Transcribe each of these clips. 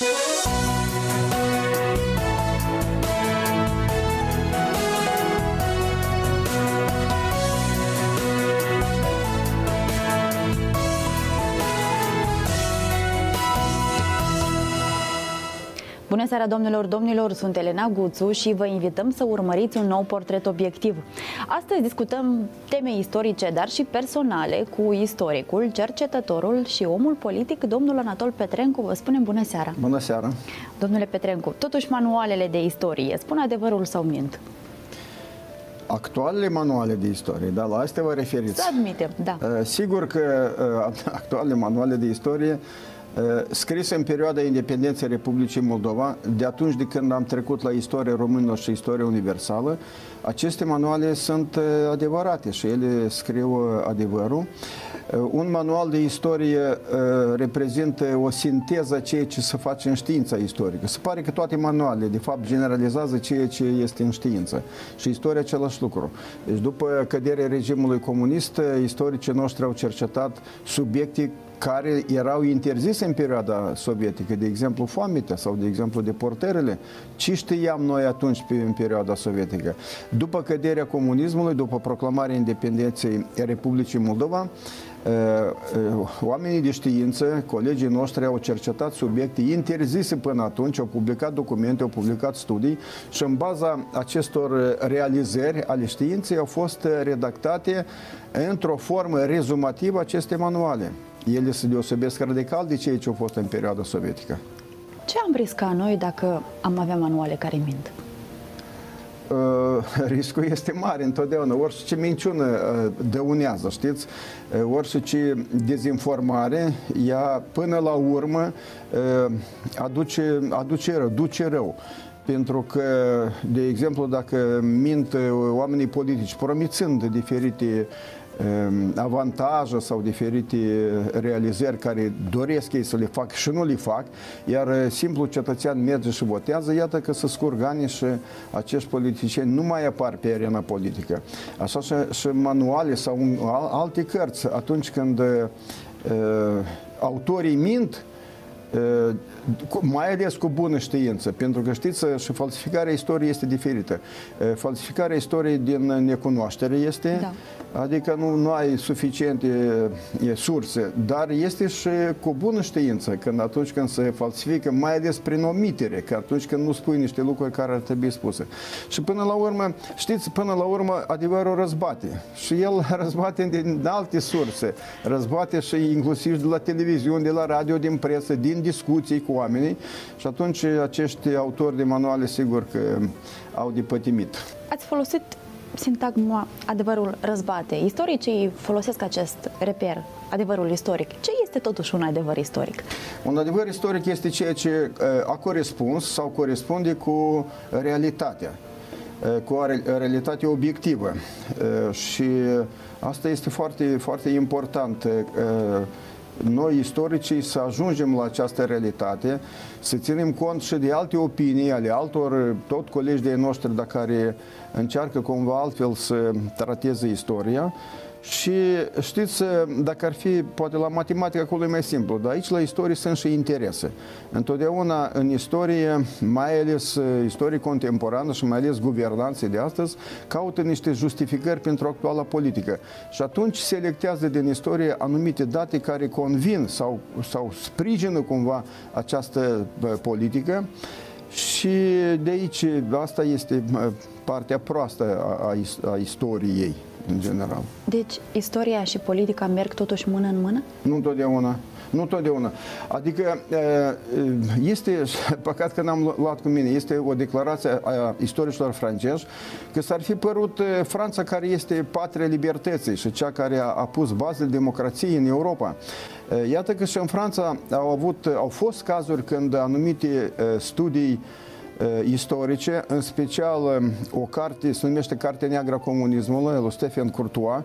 Música Bună seara, domnilor, domnilor, sunt Elena Guțu și vă invităm să urmăriți un nou portret obiectiv. Astăzi discutăm teme istorice, dar și personale cu istoricul, cercetătorul și omul politic, domnul Anatol Petrencu. Vă spunem bună seara! Bună seara! Domnule Petrencu, totuși manualele de istorie spun adevărul sau mint? Actualele manuale de istorie, da, la astea vă referiți. Să admitem, da. Uh, sigur că uh, actualele manuale de istorie Uh, scris în perioada independenței Republicii Moldova, de atunci de când am trecut la istorie românilor și istorie universală, aceste manuale sunt uh, adevărate și ele scriu uh, adevărul. Un manual de istorie reprezintă o sinteză a ceea ce se face în știința istorică. Se pare că toate manualele, de fapt, generalizează ceea ce este în știință. Și istoria același lucru. Deci, după căderea regimului comunist, istoricii noștri au cercetat subiecte care erau interzise în perioada sovietică, de exemplu foamea sau de exemplu deportările. Ce știam noi atunci pe, în perioada sovietică? După căderea comunismului, după proclamarea independenței Republicii Moldova, uh, uh, oamenii de știință, colegii noștri au cercetat subiecte interzise până atunci, au publicat documente, au publicat studii și în baza acestor realizări ale științei au fost redactate într-o formă rezumativă aceste manuale ele se deosebesc radical de ceea ce au fost în perioada sovietică. Ce am riscat noi dacă am avea manuale care mint? Uh, riscul este mare întotdeauna. Orice minciună uh, dăunează, știți? Uh, orice dezinformare, ea până la urmă uh, aduce, aduce rău, duce rău pentru că, de exemplu, dacă mint oamenii politici promițând diferite Ehm, avantaje sau diferite realizări care doresc ei să le fac și nu le fac, iar eh, simplu cetățean merge și votează, iată că se scurg ani și acești politicieni nu mai apar pe arena politică. Așa și, și manuale sau alte cărți, atunci când uh, autorii mint, uh, mai ales cu bună știință, pentru că știți, și falsificarea istoriei este diferită. Falsificarea istoriei din necunoaștere este, da. adică nu, nu ai suficiente e, surse, dar este și cu bună știință, când atunci când se falsifică, mai ales prin omitere, că atunci când nu spui niște lucruri care ar trebui spuse. Și până la urmă, știți, până la urmă, adevărul răzbate. Și el răzbate din alte surse, răzbate și inclusiv de la televiziune, de la radio, din presă, din discuții cu oamenii și atunci acești autori de manuale sigur că au de pătimit. Ați folosit sintagma adevărul răzbate. Istoricii folosesc acest reper, adevărul istoric. Ce este totuși un adevăr istoric? Un adevăr istoric este ceea ce uh, a corespuns sau corespunde cu realitatea, uh, cu o realitate obiectivă. Uh, și asta este foarte, foarte important noi, istoricii, să ajungem la această realitate, să ținem cont și de alte opinii ale altor, tot colegi de noștri, dacă care încearcă cumva altfel să trateze istoria, și știți, dacă ar fi, poate la matematică acolo e mai simplu, dar aici la istorie sunt și interese. Întotdeauna în istorie, mai ales uh, istorie contemporană și mai ales guvernanții de astăzi, caută niște justificări pentru actuala politică. Și atunci selectează din istorie anumite date care convin sau, sau sprijină cumva această uh, politică. Și de aici, asta este uh, partea proastă a, a, a istoriei în general. Deci, istoria și politica merg totuși mână în mână? Nu întotdeauna. Nu totdeauna. Adică este, păcat că n-am luat cu mine, este o declarație a istoricilor francezi că s-ar fi părut Franța care este patria libertății și cea care a, a pus bazele democrației în Europa. Iată că și în Franța au, avut, au fost cazuri când anumite studii Uh, istorice, în special um, o carte, se numește Cartea Neagră a Comunismului, lui Stephen Courtois,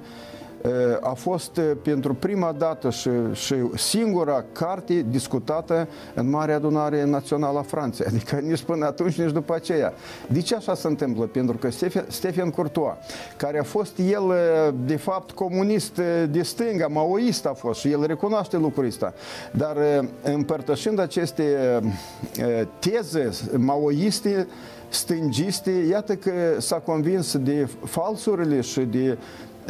a fost pentru prima dată și, și singura carte discutată în Marea Adunare Națională a Franței, adică nici până atunci, nici după aceea. De ce așa se întâmplă? Pentru că Stephen, Stephen Courtois, care a fost el, de fapt, comunist de stânga, maoist a fost și el recunoaște lucrul ăsta, dar împărtășind aceste teze maoiste, stângiste, iată că s-a convins de falsurile și de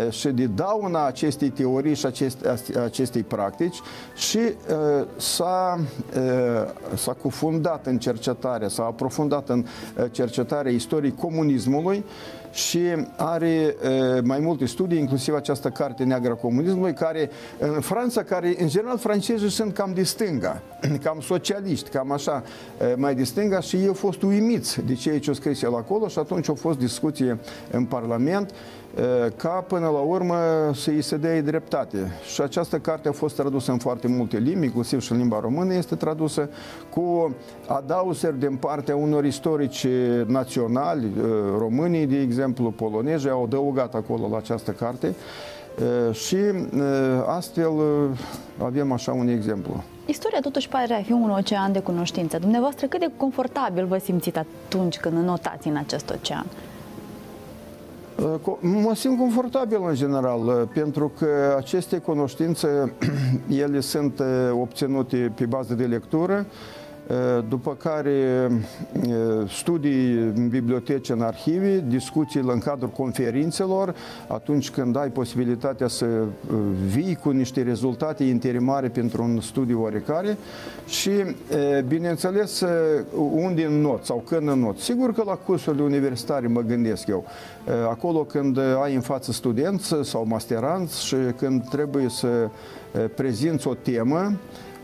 și de dauna acestei teorii și aceste, acestei practici și uh, s-a, uh, s-a cufundat în cercetare, s-a aprofundat în cercetarea istoriei comunismului și are mai multe studii, inclusiv această carte neagră a comunismului, care în Franța, care în general francezii sunt cam de stânga, cam socialiști, cam așa mai de stânga și ei au fost uimiți de ceea ce au scris el acolo și atunci a fost discuție în Parlament ca până la urmă să îi se dea dreptate. Și această carte a fost tradusă în foarte multe limbi, inclusiv și în limba română este tradusă, cu adauseri din partea unor istorici naționali, românii, de exemplu, polonezi, au adăugat acolo la această carte și astfel avem așa un exemplu. Istoria totuși pare a fi un ocean de cunoștință. Dumneavoastră, cât de confortabil vă simțiți atunci când notați în acest ocean? Mă simt confortabil în general, pentru că aceste cunoștințe, ele sunt obținute pe bază de lectură, după care studii în biblioteci, în arhive, discuții în cadrul conferințelor, atunci când ai posibilitatea să vii cu niște rezultate interimare pentru un studiu oarecare și, bineînțeles, unde în not sau când în not. Sigur că la cursurile universitare mă gândesc eu. Acolo când ai în față studenți sau masteranți și când trebuie să prezinți o temă,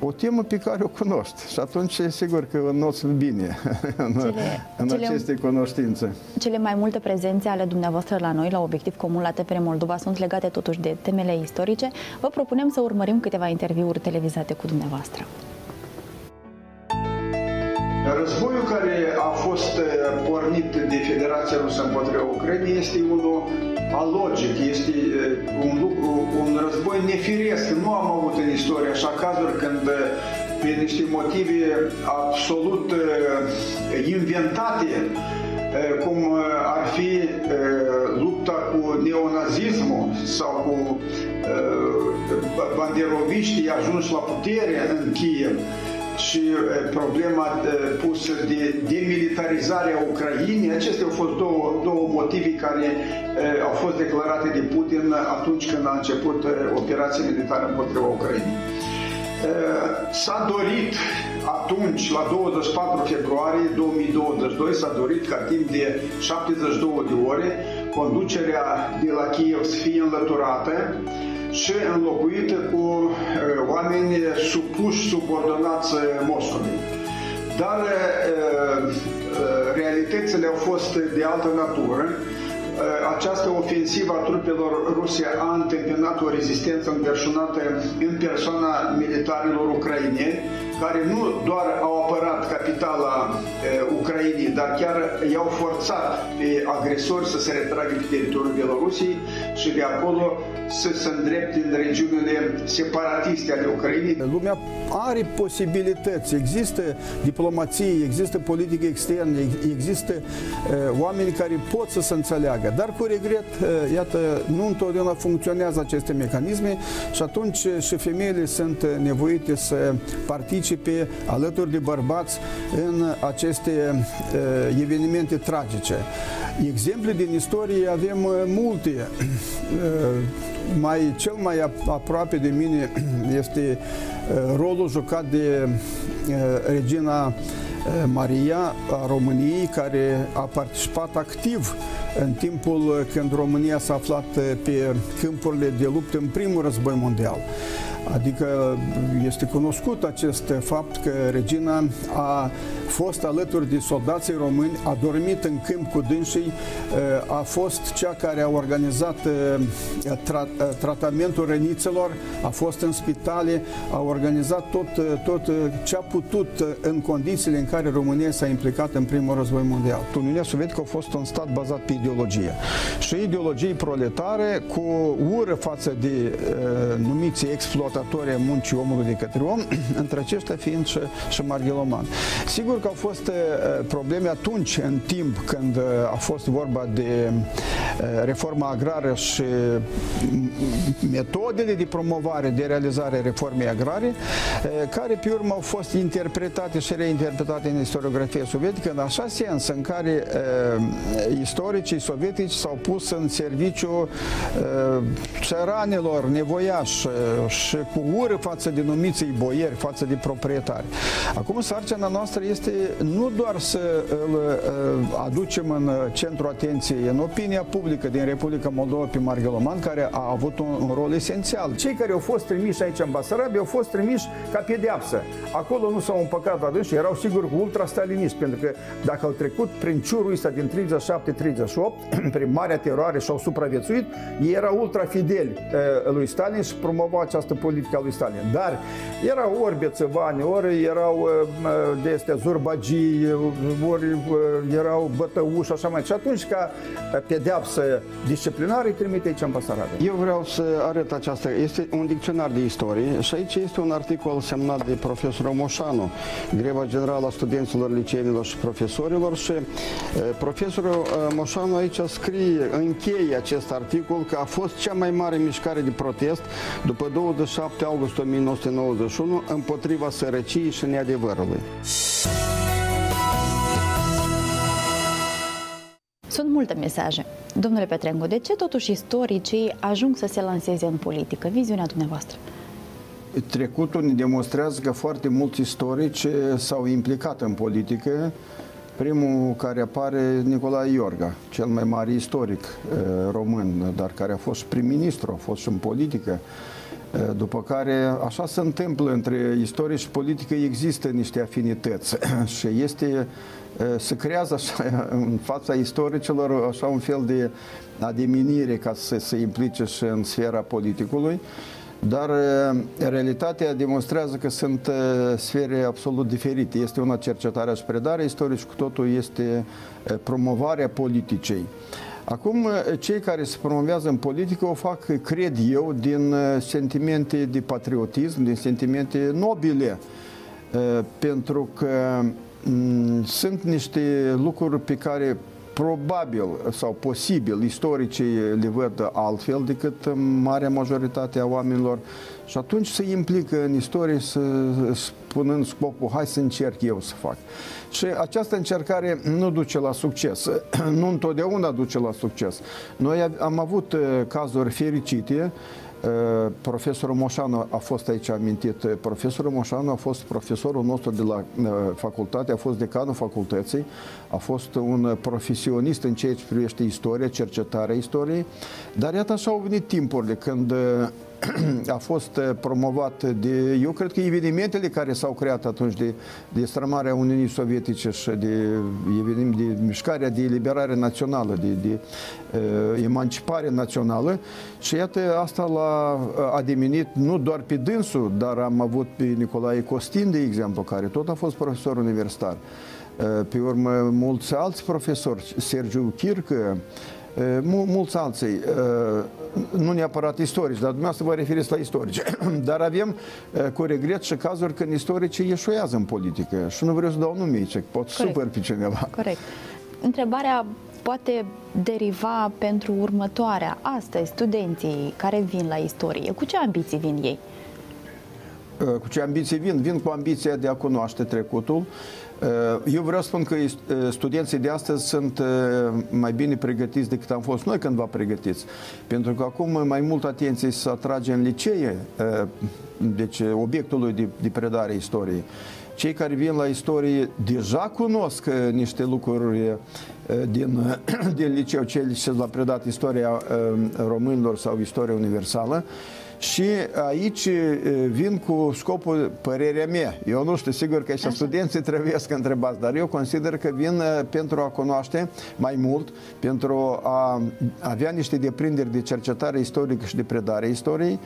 o temă pe care o cunoști și atunci e sigur că înnoți bine în, cele, în cele, aceste cunoștințe. Cele mai multe prezențe ale dumneavoastră la noi, la Obiectiv Comun, la TVR Moldova, sunt legate totuși de temele istorice. Vă propunem să urmărim câteva interviuri televizate cu dumneavoastră. Războiul care a fost eh, pornit de Federația Rusă împotriva Ucrainei este unul alogic, este eh, un lucru, un război nefiresc. Nu am avut în istorie așa cazuri când eh, pe niște motive absolut inventate, cum ar fi lupta cu neonazismul sau cu banderoviștii ajunși la putere în Kiev, și problema pusă de demilitarizare a Ucrainei. Acestea au fost două, două motive care au fost declarate de Putin atunci când a început operația militară împotriva Ucrainei. S-a dorit atunci, la 24 februarie 2022, s-a dorit ca timp de 72 de ore conducerea de la Kiev să fie înlăturată și înlocuită cu uh, oameni supuși, subordonați Moscovei. Dar uh, uh, realitățile au fost de altă natură. Această ofensivă a trupelor ruse a întâmpinat o rezistență înverșunată în persoana militarilor ucraineni, care nu doar au apărat capitala Ucrainei, dar chiar i-au forțat pe agresori să se retragă pe teritoriul Belorusiei și de acolo să se îndrepte în regiunile separatiste ale Ucrainei. Lumea are posibilități, există diplomație, există politică externă, există uh, oameni care pot să se înțeleagă, dar cu regret, uh, iată, nu întotdeauna funcționează aceste mecanisme și atunci și femeile sunt nevoite să participe alături de bărbați în aceste uh, evenimente tragice. Exemple din istorie avem uh, multe. Uh, mai, cel mai aproape de mine este uh, rolul jucat de regina Maria a României, care a participat activ în timpul când România s-a aflat pe câmpurile de luptă în primul război mondial. Adică este cunoscut acest fapt că regina a fost alături de soldații români, a dormit în câmp cu dânsii, a fost cea care a organizat tra tratamentul rănițelor, a fost în spitale, a organizat tot, tot ce a putut în condițiile în care România s-a implicat în primul război mondial. Uniunea Sovietică a fost un stat bazat pe ideologie și ideologie proletare cu ură față de uh, numiții exploatatori a muncii omului de către om, între aceștia fiind și, și margheloman. Sigur că au fost uh, probleme atunci, în timp, când uh, a fost vorba de uh, reforma agrară și metodele de promovare, de realizare reformei agrare, uh, care pe urmă au fost interpretate și reinterpretate în istoriografia sovietică în așa sens în care uh, istoricii sovietici s-au pus în serviciu uh, țăranilor nevoiași uh, și cu ură față de numiții boieri, față de proprietari. Acum sarcina noastră este nu doar să îl uh, aducem în centru atenției, în opinia publică din Republica Moldova pe Margheloman, care a avut un, un rol esențial. Cei care au fost trimiși aici în Basarabia au fost trimiși ca pedeapsă. Acolo nu s-au împăcat adânci și erau sigur ultra-staliniști, pentru că dacă au trecut prin ciurul ăsta din 37-38, prin marea teroare și au supraviețuit, ei erau ultra-fideli uh, lui Stalin și promovau această politică a lui Stalin. Dar erau ori bețăvani, ori erau uh, de astea zurbagii, ori uh, erau bătăuși, așa mai. Și atunci, ca pedeapsă disciplinară, îi trimite aici în Basarabia. Eu vreau să arăt aceasta. Este un dicționar de istorie și aici este un articol semnat de profesorul Moșanu, greva generală a studenților, liceenilor și profesorilor și profesorul Moșanu aici scrie, încheie acest articol că a fost cea mai mare mișcare de protest după 27 august 1991 împotriva sărăciei și neadevărului. Sunt multe mesaje. Domnule Petrengu, de ce totuși istoricii ajung să se lanseze în politică? Viziunea dumneavoastră. Trecutul ne demonstrează că foarte mulți istorici s-au implicat în politică. Primul care apare Nicolae Iorga, cel mai mare istoric eh, român, dar care a fost prim-ministru, a fost și în politică. Eh, după care, așa se întâmplă între istorie și politică, există niște afinități și este, eh, se creează așa, în fața istoricilor așa un fel de ademinire ca să se implice și în sfera politicului. Dar realitatea demonstrează că sunt sfere absolut diferite. Este una cercetare și predare istorică și cu totul este promovarea politicei. Acum, cei care se promovează în politică o fac, cred eu, din sentimente de patriotism, din sentimente nobile, pentru că sunt niște lucruri pe care probabil sau posibil istoricii le văd altfel decât marea majoritate a oamenilor și atunci se implică în istorie să spunând scopul, hai să încerc eu să fac. Și această încercare nu duce la succes, nu întotdeauna duce la succes. Noi am avut uh, cazuri fericite, uh, Profesorul Moșanu a fost aici amintit. Profesorul Moșanu a fost profesorul nostru de la uh, facultate, a fost decanul facultății, a fost un profesionist în ceea ce privește istoria, cercetarea istoriei, dar iată așa au venit timpurile când a fost uh, promovat de, eu cred că evenimentele care s-au creat atunci de, de strămarea Uniunii Sovietice și de, de mișcarea de eliberare națională, de, de uh, emancipare națională și iată asta l-a ademenit nu doar pe dânsul, dar am avut pe Nicolae Costin, de exemplu, care tot a fost profesor universitar. Uh, pe urmă, mulți alți profesori, Sergiu Chircă, mulți alții, nu neapărat istorici, dar dumneavoastră vă referiți la istorici. Dar avem cu regret și cazuri când istoricii ieșuiază în politică și nu vreau să dau nume aici, pot supăr pe cineva. Corect. Întrebarea poate deriva pentru următoarea. Astăzi, studenții care vin la istorie, cu ce ambiții vin ei? Cu ce ambiții vin? Vin cu ambiția de a cunoaște trecutul, Eh, eu vreau să spun că eh, studenții de astăzi sunt eh, mai bine pregătiți decât am fost noi cândva pregătiți. Pentru că acum mai mult atenție se atrage în licee, deci obiectului de, de predare istoriei. Cei care vin la istorie deja cunosc niște lucruri din, din liceu, cei ce l-a predat istoria românilor sau istoria universală Și aici vin cu scopul, părerea mea, eu nu știu, sigur că și studenții trebuie să întrebați, dar eu consider că vin pentru a cunoaște mai mult, pentru a avea niște deprinderi de cercetare istorică și de predare istoriei,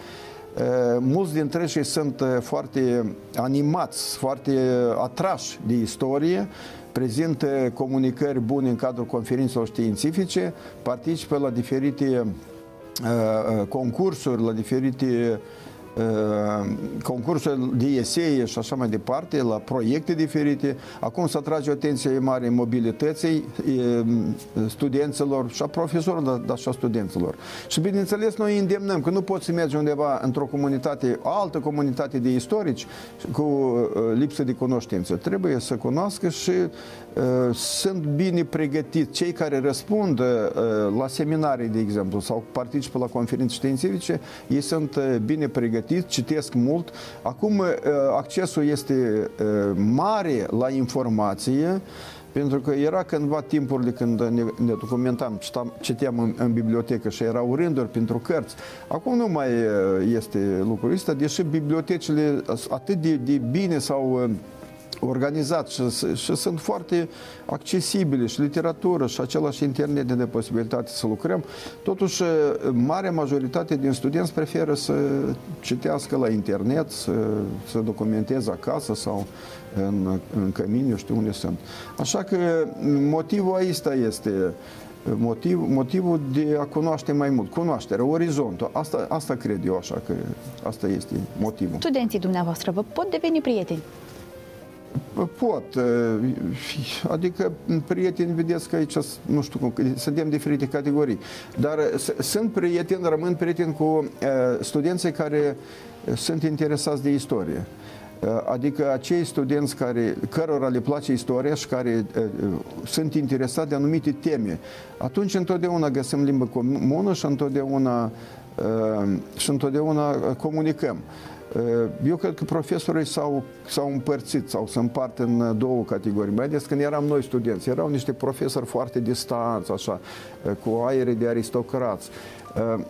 mulți dintre ei sunt foarte animați, foarte atrași de istorie, prezintă comunicări bune în cadrul conferințelor științifice, participă la diferite concursuri, la diferite concursuri de esee și așa mai departe, la proiecte diferite. Acum să atrage atenție mare mobilității studenților și a profesorilor, dar și a studenților. Și bineînțeles, noi îndemnăm că nu poți să mergi undeva într-o comunitate, o altă comunitate de istorici cu lipsă de cunoștință. Trebuie să cunoască și sunt bine pregătiți. Cei care răspund la seminarii, de exemplu, sau participă la conferințe științifice, ei sunt bine pregătiți, citesc mult. Acum accesul este mare la informație, pentru că era cândva timpurile când ne, ne documentam, citam, citeam în, în bibliotecă și erau rânduri pentru cărți. Acum nu mai este lucrul ăsta, deși bibliotecile atât de, de bine sau organizat și, și sunt foarte accesibile și literatură și același internet de posibilitate să lucrăm. Totuși, marea majoritate din studenți preferă să citească la internet, să, să documenteze acasă sau în, în cămin, eu știu unde sunt. Așa că motivul ăsta este motiv, motivul de a cunoaște mai mult, cunoașterea, orizontul. Asta, asta cred eu așa că asta este motivul. Studenții dumneavoastră vă pot deveni prieteni? Pot. Adică prieteni, vedeți că aici, nu știu cum, suntem diferite categorii. Dar sunt prieteni, rămân prieteni cu studenții care sunt interesați de istorie. Adică acei studenți care, cărora le place istoria și care uh, sunt interesați de anumite teme. Atunci întotdeauna găsim limbă comună și întotdeauna, uh, și întotdeauna comunicăm. Eu cred că profesorii s-au, s-au împărțit sau se împart în două categorii, mai ales când eram noi studenți. Erau niște profesori foarte distanți, așa, cu aere de aristocrați.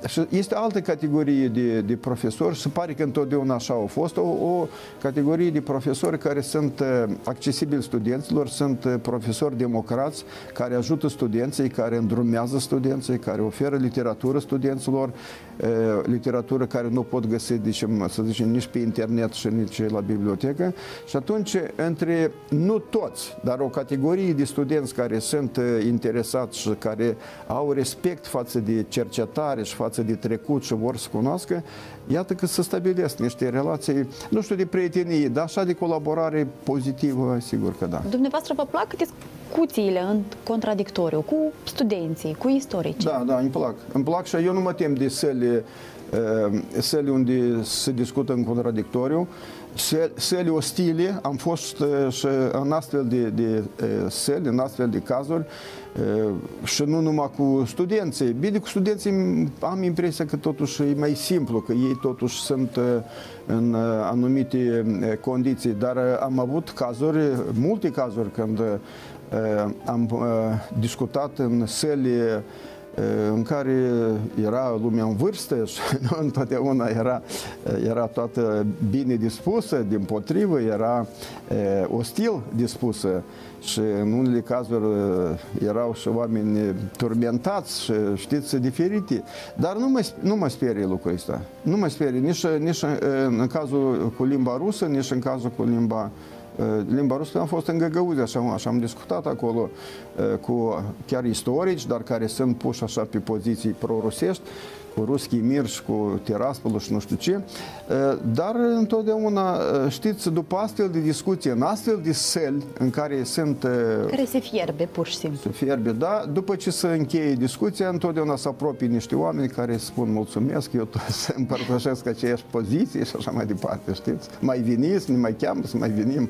Și este altă categorie de, de profesori, se pare că întotdeauna așa au fost, o, o categorie de profesori care sunt accesibili studenților, sunt profesori democrați, care ajută studenții, care îndrumează studenții, care oferă literatură studenților, literatură care nu pot găsi, zicem, să zicem, nici pe internet și nici la bibliotecă. Și atunci, între, nu toți, dar o categorie de studenți care sunt interesați și care au respect față de cercetare și față de trecut și vor să cunoască, iată că se stabilesc niște relații, nu știu de prietenie, dar așa de colaborare pozitivă, sigur că da. Dumneavoastră vă plac discuțiile în contradictoriu cu studenții, cu istorici? Da, da, îmi plac. Îmi plac și eu nu mă tem de săli, săli unde se discută în contradictoriu, săli ostile, am fost și în astfel de, de săli, în astfel de cazuri, și nu numai cu studenții. Bine, cu studenții am impresia că totuși e mai simplu, că ei totuși sunt în anumite condiții, dar am avut cazuri, multe cazuri când am discutat în săli în care era lumea în vârstă și nu întotdeauna era, era toată bine dispusă, din potrivă era ostil dispusă și în unele cazuri erau și oameni turmentați și știți, diferite. Dar nu mă, nu mă sperie lucrul ăsta. Nu mă sperie nici, nici în cazul cu limba rusă, nici în cazul cu limba limba rusă am fost în Găgăuzi, așa, așa am discutat acolo cu chiar istorici, dar care sunt puși așa pe poziții pro-rusești, cu Ruschi Mir și cu Tiraspolul și nu știu ce, dar întotdeauna, știți, după astfel de discuție, în astfel de săli în care sunt... Care se fierbe, pur și simplu. Se fierbe, da. După ce se încheie discuția, întotdeauna se apropie niște oameni care spun mulțumesc, eu tot să împărtășesc aceeași poziție și așa mai departe, știți? Mai veniți, ne mai cheamă să mai venim.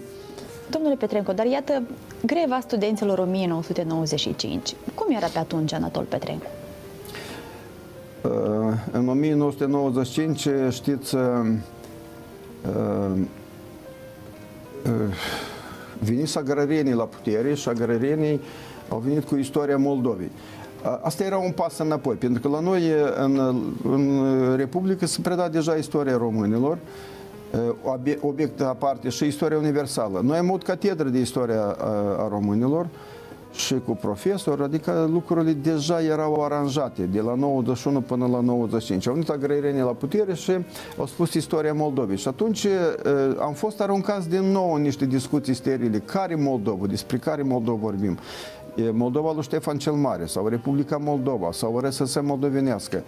Domnule Petrenco, dar iată, greva studenților 1995. Cum era pe atunci Anatol Petrenco? În 1995, știți, veniți agrarienii la putere și agrarienii au venit cu istoria Moldovei. Asta era un pas înapoi, pentru că la noi în, în Republică se preda deja istoria românilor, obiect aparte și istoria universală. Noi am avut catedră de istoria a românilor, și cu profesor, adică lucrurile deja erau aranjate de la 91 până la 95. Au venit agrairenii la putere și au spus istoria Moldovei. Și atunci am fost aruncați din nou în niște discuții sterile. Care Moldova? Despre care Moldova vorbim? Moldova lui Ștefan cel Mare sau Republica Moldova sau RSS moldovenească.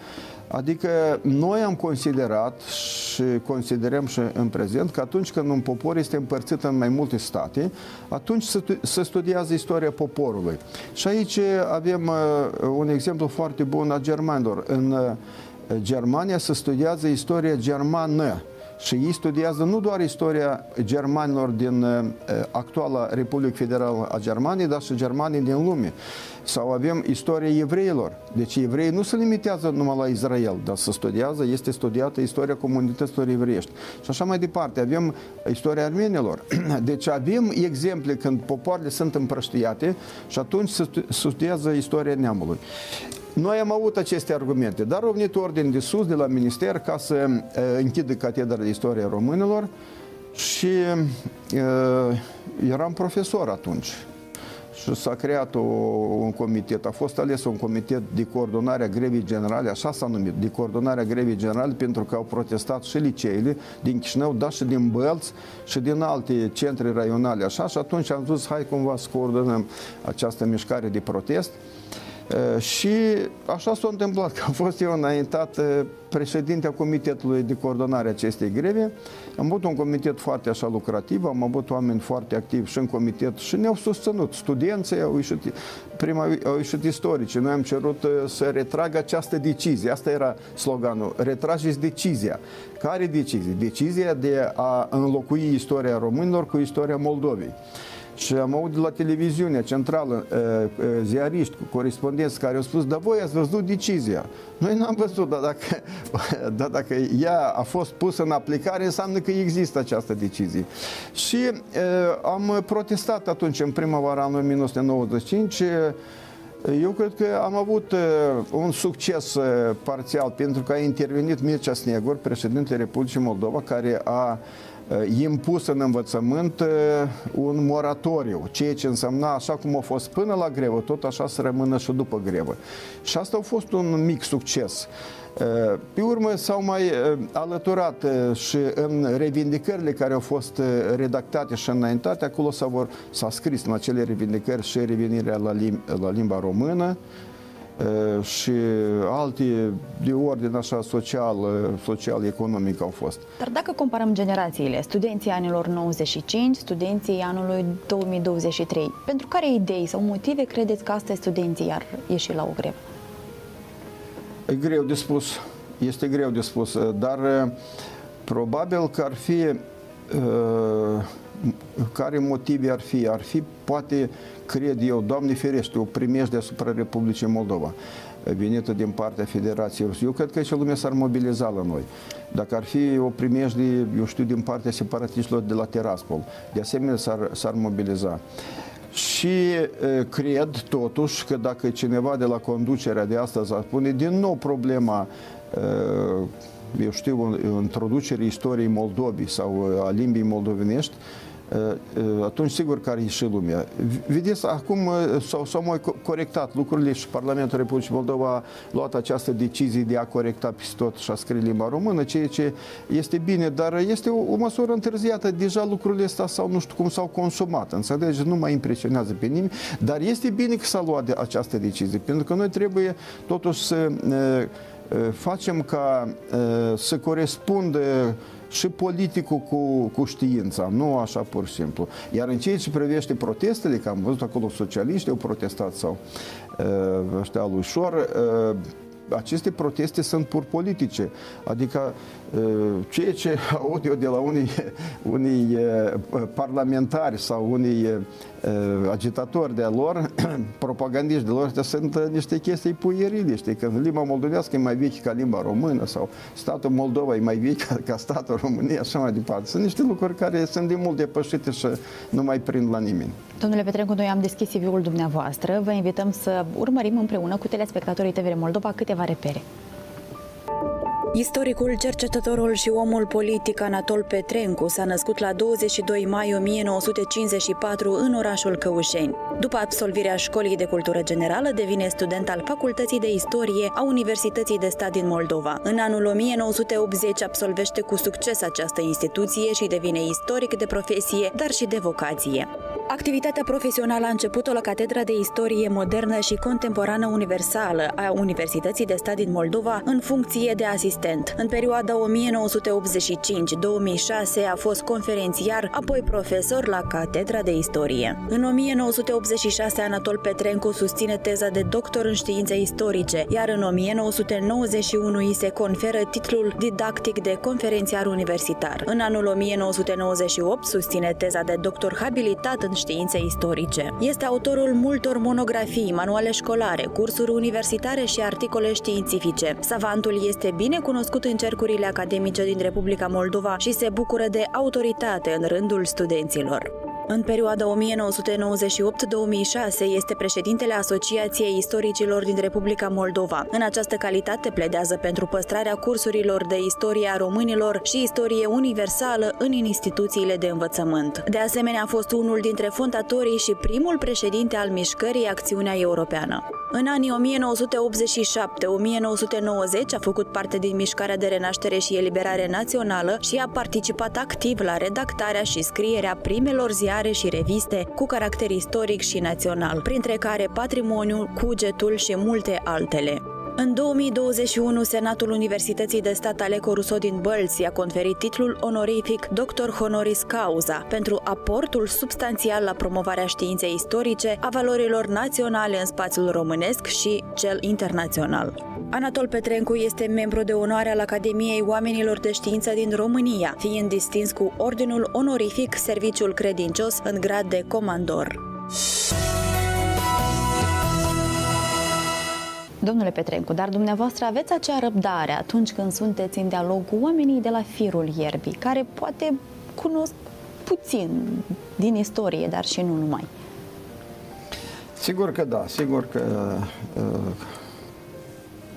Adică noi am considerat și considerăm și în prezent că atunci când un popor este împărțit în mai multe state, atunci se studiază istoria poporului. Și aici avem uh, un exemplu foarte bun a germanilor. În uh, Germania se studiază istoria germană și ei studiază nu doar istoria germanilor din uh, actuala Republică Federală a Germaniei, dar și germanii din lume. Sau avem istoria evreilor. Deci evreii nu se limitează numai la Israel, dar se studiază, este studiată istoria comunităților evreiești. Și așa mai departe. Avem istoria armenilor. Deci avem exemple când popoarele sunt împrăștiate și atunci se studiază istoria neamului. Noi am avut aceste argumente, dar au venit ordin de sus de la minister ca să uh, închidă catedra de istorie românilor și uh, eram profesor atunci. Și s-a creat o, un comitet, a fost ales un comitet de coordonare a grevii generale, așa s-a numit, de coordonare a grevii generale, pentru că au protestat și liceile din Chișinău, dar și din Bălți și din alte centre raionale, așa, și atunci am zis, hai cumva să coordonăm această mișcare de protest. Și așa s-a întâmplat, că a fost eu înaintat președintea Comitetului de Coordonare a acestei greve. Am avut un comitet foarte așa lucrativ, am avut oameni foarte activi și în comitet și ne-au susținut. Studenții au ieșit, prima au ieșit istorici. Noi am cerut să retragă această decizie. Asta era sloganul. Retrageți decizia. Care decizie? Decizia de a înlocui istoria românilor cu istoria Moldovei. Și am auzit de la televiziunea centrală ziariști, corespondenți care au spus, dar voi ați văzut decizia. Noi n-am văzut, dar dacă, dar dacă ea a fost pusă în aplicare, înseamnă că există această decizie. Și am protestat atunci, în primăvara anului 1995, eu cred că am avut un succes parțial pentru că a intervenit Mircea Snegur, președintele Republicii Moldova, care a Uh, impus în învățământ uh, un moratoriu, ceea ce însemna așa cum a fost până la grevă, tot așa să rămână și după grevă. Și asta a fost un mic succes. Uh, pe urmă s-au mai alăturat și în revindicările care au fost redactate și înaintate, acolo s-a scris în acele revindicări și revenirea la, lim- la limba română, și alte de ordine așa social, social-economic au fost. Dar dacă comparăm generațiile, studenții anilor 95, studenții anului 2023, pentru care idei sau motive credeți că astăzi studenții ar ieși la o grevă? E greu de spus, este greu de spus, dar probabil că ar fi care motive ar fi? Ar fi, poate, cred eu, Doamne ferește, o primești asupra Republicii Moldova venită din partea Federației Rusiei. Eu cred că și lumea s-ar mobiliza la noi. Dacă ar fi o primejde, eu știu, din partea separatiștilor de la Teraspol, de asemenea s-ar, s-ar mobiliza. Și e, cred totuși că dacă cineva de la conducerea de astăzi ar pune din nou problema e, eu știu, introducerii istoriei Moldovii sau a limbii moldovenești, atunci sigur că ar ieși lumea. Vedeți, acum s-au, s-au mai corectat lucrurile și Parlamentul Republicii Moldova a luat această decizie de a corecta peste tot și a scrie limba română, ceea ce este bine, dar este o, o măsură întârziată. Deja lucrurile astea sau nu știu cum s-au consumat. Înțelegeți? Nu mai impresionează pe nimeni, dar este bine că s-a luat de această decizie, pentru că noi trebuie totuși să facem ca să corespundă și politicul cu, cu știința, nu așa pur și simplu. Iar în ceea ce privește protestele, că am văzut acolo socialiști au protestat sau uh, ăștia lui Șor, uh, aceste proteste sunt pur politice. Adică ceea ce aud eu de la unii, unii parlamentari sau unii agitatori de lor, propagandiști de lor, astea sunt niște chestii puierile, știi, că limba moldovească e mai veche ca limba română sau statul Moldova e mai veche ca, ca statul României, așa mai departe. Sunt niște lucruri care sunt de mult depășite și nu mai prind la nimeni. Domnule Petrencu, noi am deschis CV-ul dumneavoastră. Vă invităm să urmărim împreună cu telespectatorii TVR Moldova câteva repere. Istoricul, cercetătorul și omul politic Anatol Petrencu s-a născut la 22 mai 1954 în orașul Căușeni. După absolvirea școlii de cultură generală, devine student al Facultății de Istorie a Universității de Stat din Moldova. În anul 1980 absolvește cu succes această instituție și devine istoric de profesie, dar și de vocație. Activitatea profesională a început-o la Catedra de Istorie Modernă și Contemporană Universală a Universității de Stat din Moldova în funcție de asistent. În perioada 1985-2006 a fost conferențiar, apoi profesor la Catedra de Istorie. În 1986 Anatol Petrencu susține teza de doctor în științe istorice, iar în 1991 îi se conferă titlul didactic de conferențiar universitar. În anul 1998 susține teza de doctor habilitat în științe istorice. Este autorul multor monografii, manuale școlare, cursuri universitare și articole științifice. Savantul este bine cunoscut în cercurile academice din Republica Moldova și se bucură de autoritate în rândul studenților. În perioada 1998-2006 este președintele Asociației Istoricilor din Republica Moldova. În această calitate pledează pentru păstrarea cursurilor de istorie a românilor și istorie universală în instituțiile de învățământ. De asemenea, a fost unul dintre fondatorii și primul președinte al mișcării Acțiunea Europeană. În anii 1987-1990 a făcut parte din mișcarea de renaștere și eliberare națională și a participat activ la redactarea și scrierea primelor ziare și reviste cu caracter istoric și național, printre care Patrimoniul, Cugetul și multe altele. În 2021, Senatul Universității de Stat Aleco Rousseau din Bălți a conferit titlul onorific Dr. Honoris Causa pentru aportul substanțial la promovarea științei istorice, a valorilor naționale în spațiul românesc și cel internațional. Anatol Petrencu este membru de onoare al Academiei Oamenilor de Știință din România, fiind distins cu Ordinul Onorific Serviciul Credincios în grad de comandor. Domnule Petrencu, dar dumneavoastră aveți acea răbdare atunci când sunteți în dialog cu oamenii de la firul ierbii, care poate cunosc puțin din istorie, dar și nu numai. Sigur că da, sigur că uh,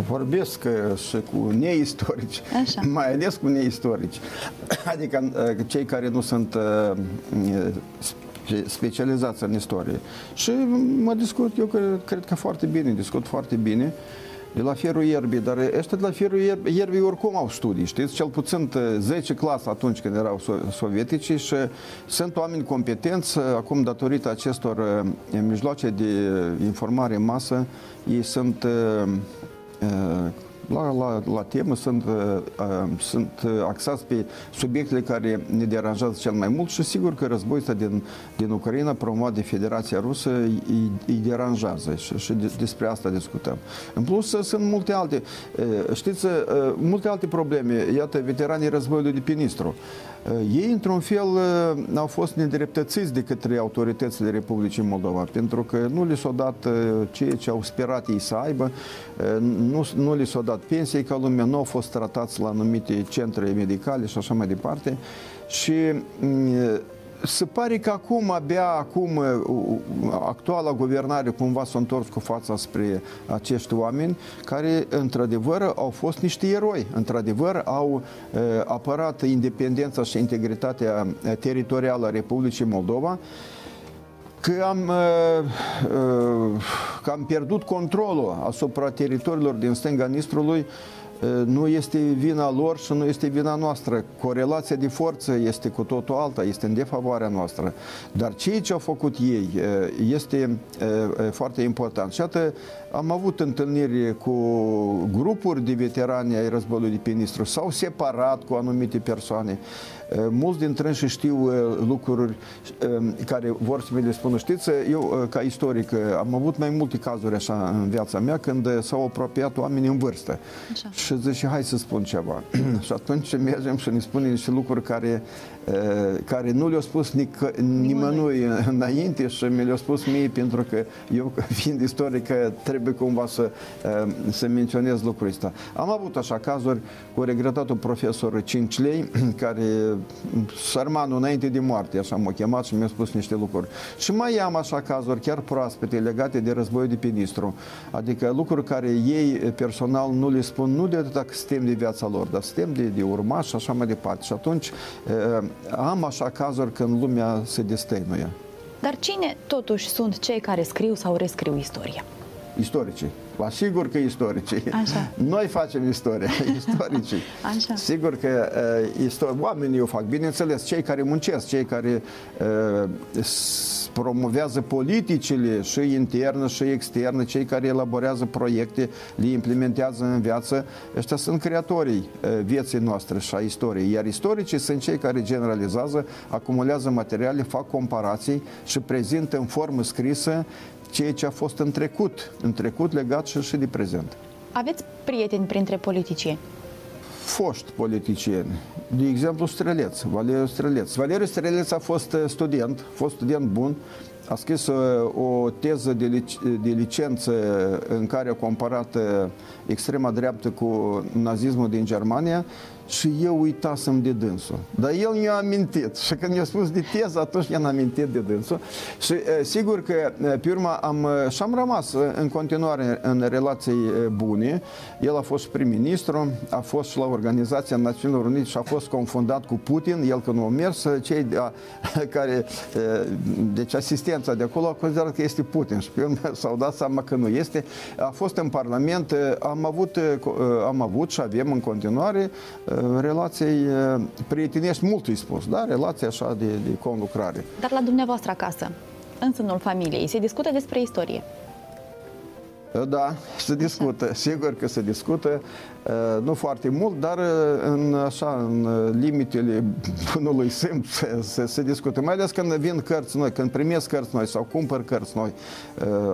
vorbesc uh, și cu neistorici, Așa. mai ales cu neistorici, adică uh, cei care nu sunt uh, specializați în istorie. Și mă discut, eu cred, cred că foarte bine, discut foarte bine de la Fierul Ierbii, dar ăștia de la Fierul Ierbii oricum au studii, știți, cel puțin 10 clase atunci când erau sovietici și sunt oameni competenți, acum datorită acestor mijloace de informare în masă, ei sunt la, la, la temă, sunt, uh, uh, sunt axați pe subiectele care ne deranjează cel mai mult și sigur că războiul ăsta din, din Ucraina, promovat de Federația Rusă, îi, îi deranjează și, și de, despre asta discutăm. În plus, sunt multe alte, uh, știți, uh, multe alte probleme. Iată, veteranii războiului de pe Nistru. Uh, ei, într-un fel, uh, au fost nedreptățiți de către autoritățile Republicii Moldova, pentru că nu li s-a dat ceea ce au sperat ei să aibă, nu, nu li s-a dat pensii ca lumea, nu au fost tratați la anumite centre medicale și așa mai departe. Și mm, se pare că acum, abia acum, actuala guvernare cumva s-a întors cu fața spre acești oameni care, într-adevăr, au fost niște eroi. Într-adevăr, au uh, apărat independența și integritatea teritorială a Republicii Moldova că am, că am pierdut controlul asupra teritoriilor din stânga Nistrului nu este vina lor și nu este vina noastră. Corelația de forță este cu totul alta, este în defavoarea noastră. Dar ceea ce au făcut ei este foarte important. Și atât am avut întâlniri cu grupuri de veterani ai războiului de pe Nistru, s-au separat cu anumite persoane. Mulți dintre ei știu lucruri care vor să mi le spună. Știți, eu ca istoric am avut mai multe cazuri așa în viața mea când s-au apropiat oameni în vârstă. Așa. Și zice, hai să spun ceva. și atunci mergem și ne spune niște lucruri care care nu le-a spus nic- nimănui înainte și mi le-a spus mie pentru că eu, fiind istoric, trebuie cumva să, să menționez lucrul ăsta. Am avut așa cazuri cu regretatul profesor Cinclei, care sărmanul înainte de moarte, așa m-a chemat și mi-a spus niște lucruri. Și mai am așa cazuri chiar proaspete legate de războiul de Pinistru, adică lucruri care ei personal nu le spun, nu de atât sistem de viața lor, dar sistem de, de urmași și așa mai departe. Și atunci am așa cazuri când lumea se destăinuie. Dar cine totuși sunt cei care scriu sau rescriu istoria? Istoricii. Vă asigur că istoricii. Așa. Noi facem istoria, istoricii. Așa. Sigur că uh, istor- oamenii o fac. Bineînțeles, cei care muncesc, cei care uh, promovează politicile și interne și externe, cei care elaborează proiecte, le implementează în viață, ăștia sunt creatorii vieții noastre și a istoriei. Iar istoricii sunt cei care generalizează, acumulează materiale, fac comparații și prezintă în formă scrisă ceea ce a fost în trecut, în trecut legat și, și de prezent. Aveți prieteni printre politicieni? Foști politicieni. De exemplu, Streleț, Valeriu Streleț. Valeriu Streleț a fost uh, student, a fost student bun, a scris uh, o teză de, lic- de licență în care a comparat uh, extrema dreaptă cu nazismul din Germania și eu uitasem de dânsul. Dar el mi-a amintit și când mi-a spus de teză, atunci i-am amintit de dânsul și sigur că pe urmă am, și am rămas în continuare în relații bune. El a fost prim-ministru, a fost și la Organizația Națiunilor Unite și a fost confundat cu Putin, el când a mers, cei de, a, care, deci asistența de acolo a considerat că este Putin și pe urmă s-au dat seama că nu este. A fost în Parlament, am avut, am avut și avem în continuare relației prietenești mult îi spus, da? Relații așa de, de conlucrare. Dar la dumneavoastră acasă, în sânul familiei, se discută despre istorie? Da, se discută, sigur că se discută, nu foarte mult, dar în, așa, în limitele bunului simț se, se, se discută. Mai ales când vin cărți noi, când primesc cărți noi sau cumpăr cărți noi,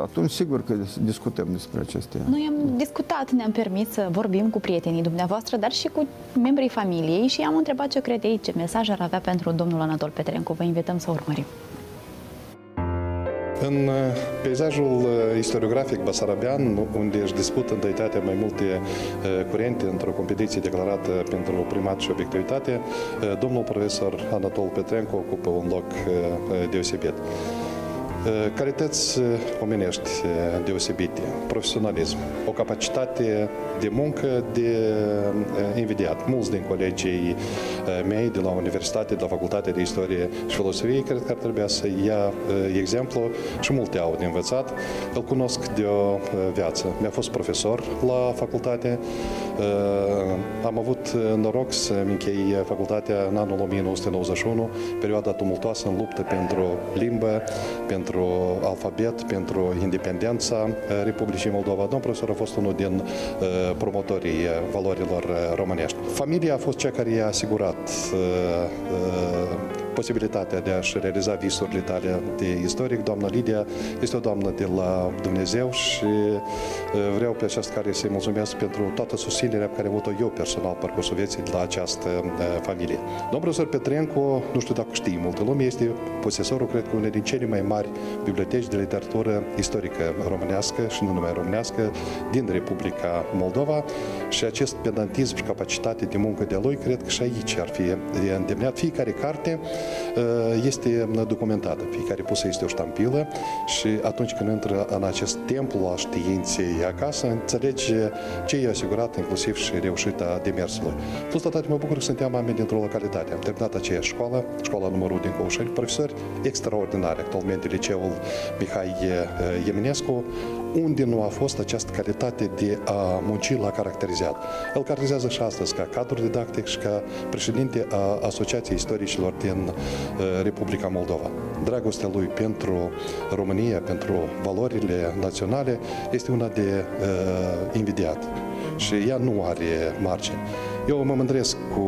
atunci sigur că discutăm despre acestea. Noi am discutat, ne-am permis să vorbim cu prietenii dumneavoastră, dar și cu membrii familiei și am întrebat ce crede ei, ce mesaj ar avea pentru domnul Anatol Petrencu. Vă invităm să urmărim. În uh, peisajul uh, istoriografic basarabian, unde își dispută întâitatea mai multe uh, curente într-o competiție declarată pentru primat și obiectivitate, domnul profesor Anatol Petrenco ocupă un loc deosebit. Calități omenești deosebite, profesionalism, o capacitate de muncă de invidiat. Mulți din colegii mei de la Universitate, de la Facultatea de Istorie și Filosofie, cred că ar trebui să ia exemplu și multe au de învățat. Îl cunosc de o viață. Mi-a fost profesor la facultate. Am avut noroc să-mi închei facultatea în anul 1991, perioada tumultoasă în luptă pentru limbă, pentru alfabet, pentru independența Republicii Moldova. Domnul profesor a fost unul din promotorii valorilor românești. Familia a fost cea care i-a asigurat posibilitatea de a-și realiza visurile tale de istoric. Doamna Lidia este o doamnă de la Dumnezeu și vreau pe această care să-i mulțumesc pentru toată susținerea pe care am avut-o eu personal parcursul vieții de la această familie. Domnul profesor Petrenco, nu știu dacă știi multă lume, este posesorul, cred că, unei din cele mai mari biblioteci de literatură istorică românească și nu numai românească din Republica Moldova și acest pedantism și capacitate de muncă de lui, cred că și aici ar fi îndemnat. Fiecare carte este documentată, fiecare pusă este o ștampilă și atunci când intră în acest templu al științei acasă, înțelege ce i-a asigurat inclusiv și reușita demersului. Plus toate mă bucur că suntem oameni dintr-o localitate. Am terminat aceeași școală, școala numărul din Căușeni, profesori extraordinari, actualmente liceul Mihai Eminescu, unde nu a fost această calitate de a munci la caracterizat. El caracterizează și astăzi ca cadru didactic și ca președinte a Asociației Istoricilor din Republica Moldova. Dragostea lui pentru România, pentru valorile naționale, este una de uh, invidiat și ea nu are margini. Eu mă mândresc cu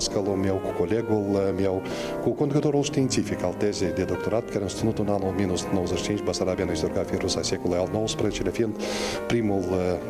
uh, dascalul meu, cu colegul meu, cu conducătorul științific al tezei de doctorat, care am susținut în anul 1995 Basarabia în istoriografie rusă a secolului al XIX-lea, fiind primul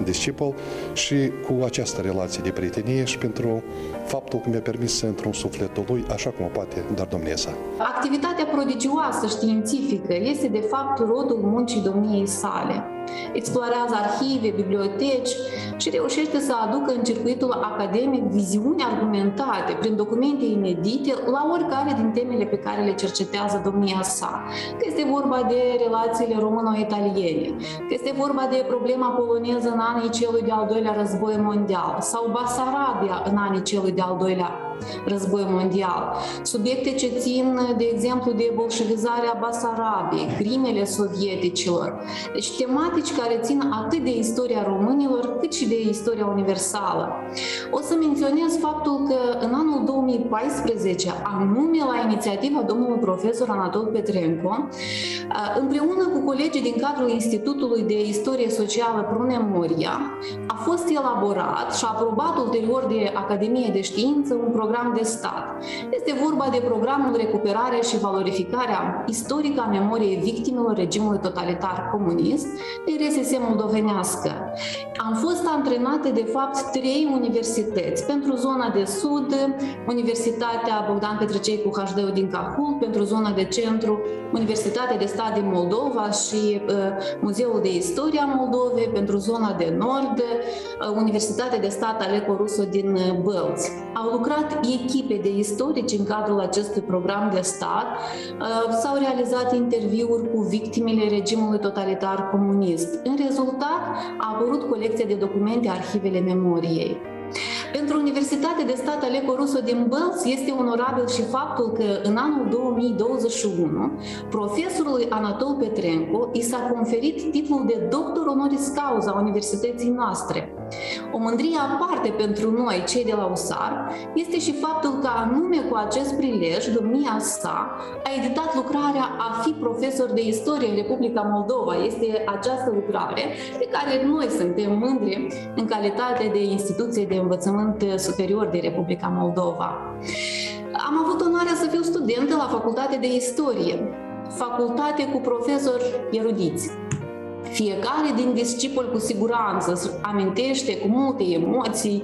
discipol și cu această relație de prietenie și pentru faptul că mi-a permis să intru în sufletul lui așa cum o poate dar domnia sa. Activitatea prodigioasă științifică este de fapt rodul muncii domniei sale explorează arhive, biblioteci și reușește să aducă în circuitul academic viziuni argumentate prin documente inedite la oricare din temele pe care le cercetează domnia sa. Că este vorba de relațiile româno-italiene, că este vorba de problema poloneză în anii celui de-al doilea război mondial sau Basarabia în anii celui de-al doilea război mondial. Subiecte ce țin, de exemplu, de bolșevizarea Basarabiei, crimele sovieticilor. Deci tematici care țin atât de istoria românilor, cât și de istoria universală. O să menționez faptul că în anul 2014, anume la inițiativa domnului profesor Anatol Petrenco, împreună cu colegii din cadrul Institutului de Istorie Socială Promemoria, a fost elaborat și aprobat ulterior de Academie de Știință un program program de stat. Este vorba de programul Recuperare și Valorificarea istorică a memoriei victimelor regimului totalitar comunist de RSS moldovenească. Am fost antrenate, de fapt, trei universități. Pentru zona de sud, Universitatea Bogdan Petrăcei cu hd din Cahul, pentru zona de centru, Universitatea de Stat din Moldova și uh, Muzeul de Istoria Moldovei, pentru zona de nord, uh, Universitatea de Stat Aleco Russo din uh, Bălți. Au lucrat echipe de istorici în cadrul acestui program de stat. Uh, s-au realizat interviuri cu victimele regimului totalitar comunist. În rezultat, a apărut colecția de documente Arhivele Memoriei. Pentru Universitatea de Stat Aleco Russo din Bălți este onorabil și faptul că în anul 2021 profesorului Anatol Petrenco i s-a conferit titlul de doctor honoris causa a universității noastre. O mândrie aparte pentru noi, cei de la USAR, este și faptul că anume cu acest prilej, domnia sa a editat lucrarea A fi profesor de istorie în Republica Moldova. Este această lucrare de care noi suntem mândri în calitate de instituție de învățământ superior de Republica Moldova. Am avut onoarea să fiu studentă la Facultate de Istorie, facultate cu profesori erudiți. Fiecare din discipol cu siguranță își amintește cu multe emoții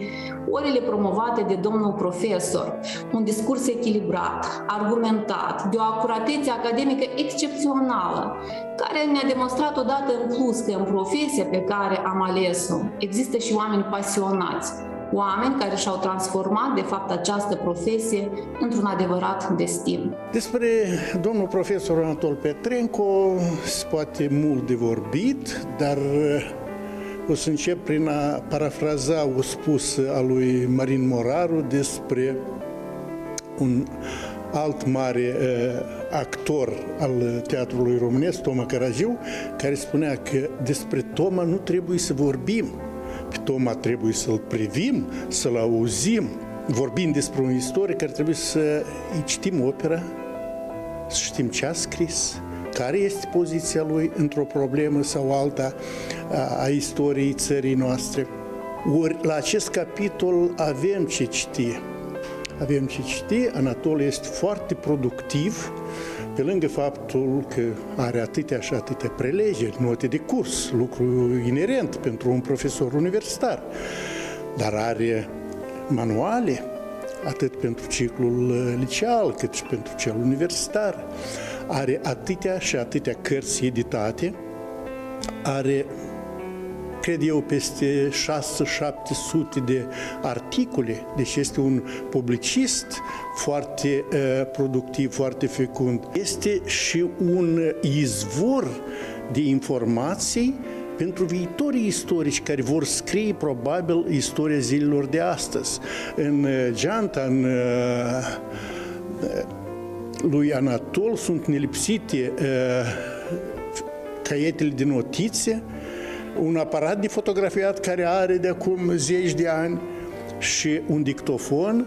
orele promovate de domnul profesor, un discurs echilibrat, argumentat, de o acuratețe academică excepțională, care mi-a demonstrat odată în plus că în profesia pe care am ales-o există și oameni pasionați, oameni care și-au transformat, de fapt, această profesie într-un adevărat destin. Despre domnul profesor Anatol Petrenco se poate mult de vorbit, dar uh, o să încep prin a parafraza o spus a lui Marin Moraru despre un alt mare uh, actor al teatrului românesc, Toma Caragiu, care spunea că despre Toma nu trebuie să vorbim, pe Toma trebuie să-l privim, să-l auzim, vorbind despre un istoric, ar trebui să îi citim opera, să știm ce a scris, care este poziția lui într-o problemă sau alta a, a istoriei țării noastre. Ori la acest capitol avem ce citi. Avem ce citi, Anatol este foarte productiv, pe lângă faptul că are atâtea și atâtea prelegeri, note de curs, lucru inerent pentru un profesor universitar, dar are manuale, atât pentru ciclul liceal, cât și pentru cel universitar. Are atâtea și atâtea cărți editate, are cred eu, peste 6-700 de articole, deci este un publicist foarte uh, productiv, foarte fecund. Este și un izvor de informații pentru viitorii istorici care vor scrie probabil istoria zilelor de astăzi. În uh, geanta, în uh, lui Anatol sunt nelipsite uh, caietele de notițe, un aparat de fotografiat care are de acum zeci de ani și un dictofon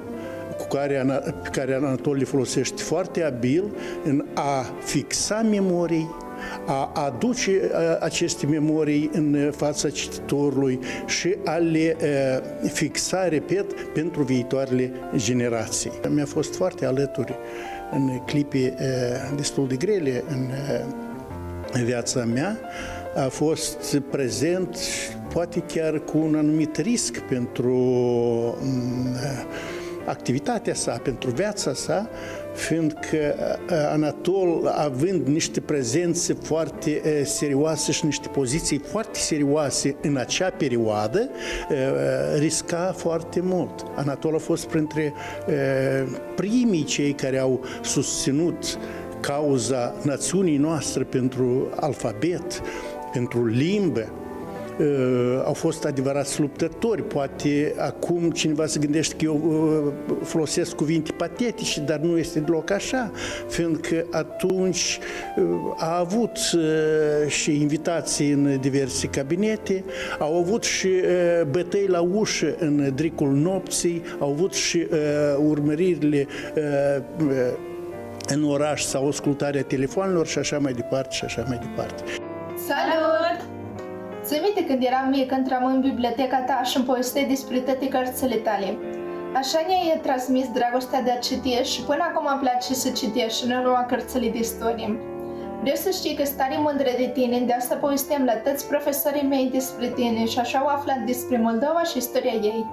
cu care, pe care Anatol le folosește foarte abil în a fixa memorii, a aduce aceste memorii în fața cititorului și a le fixa, repet, pentru viitoarele generații. Mi-a fost foarte alături în clipe destul de grele în viața mea, a fost prezent poate chiar cu un anumit risc pentru mm, activitatea sa, pentru viața sa, fiindcă Anatol, având niște prezențe foarte serioase și niște poziții foarte serioase în acea perioadă, risca foarte mult. Anatol a fost printre primii cei care au susținut cauza națiunii noastre pentru alfabet, pentru limbă, uh, au fost adevărați luptători. Poate acum cineva se gândește că eu uh, folosesc cuvinte patetice, dar nu este deloc așa, fiindcă atunci uh, a avut și invitații în diverse cabinete, au avut și bătăi la ușă în dricul nopții, au avut și urmăririle în oraș sau ascultarea telefonelor și așa mai departe și așa mai departe. Salut! Ți minte când eram mic, intram în biblioteca ta și îmi povesteai despre toate cărțile tale. Așa ne-ai transmis dragostea de a citi și până acum îmi place să citești și nu lua cărțile de istorie. Vreau să știi că stare mândră de tine, de asta povestem la toți profesorii mei despre tine și așa au aflat despre Moldova și istoria ei.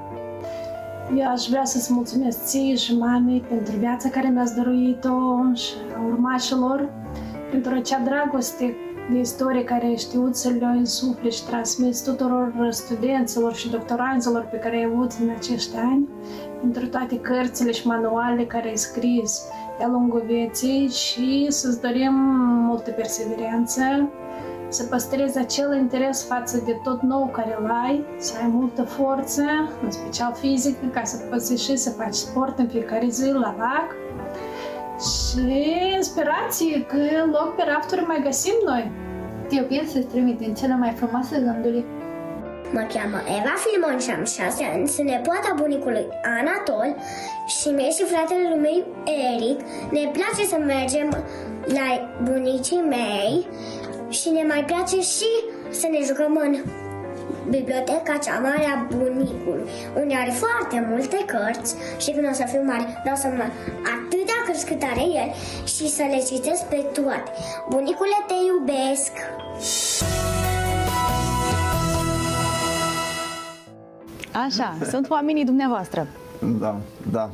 Eu aș vrea să-ți mulțumesc ție și mamei pentru viața care mi-ați dăruit-o și a urmașilor, pentru acea dragoste de istorie care ai știut să le însufle și transmiți tuturor studenților și doctoranților pe care ai avut în acești ani, pentru toate cărțile și manualele care ai scris de-a lungul vieții și să-ți dorim multă perseverență, să păstrezi acel interes față de tot nou care îl ai, să ai multă forță, în special fizică, ca să poți ieși să faci sport în fiecare zi la lac și inspirație că loc pe rafturi mai găsim noi. Teopil să în cele mai frumoase gânduri. Mă cheamă Eva Filimon și am șase ani, sunt nepoata bunicului Anatol și mie și fratele lui Eric ne place să mergem la bunicii mei și ne mai place și să ne jucăm în biblioteca cea mare a bunicului, unde are foarte multe cărți și când o să fiu mare vreau să mă atâtea cărți cât are el și să le citesc pe toate. Bunicule, te iubesc! Așa, sunt oamenii dumneavoastră. Da, da.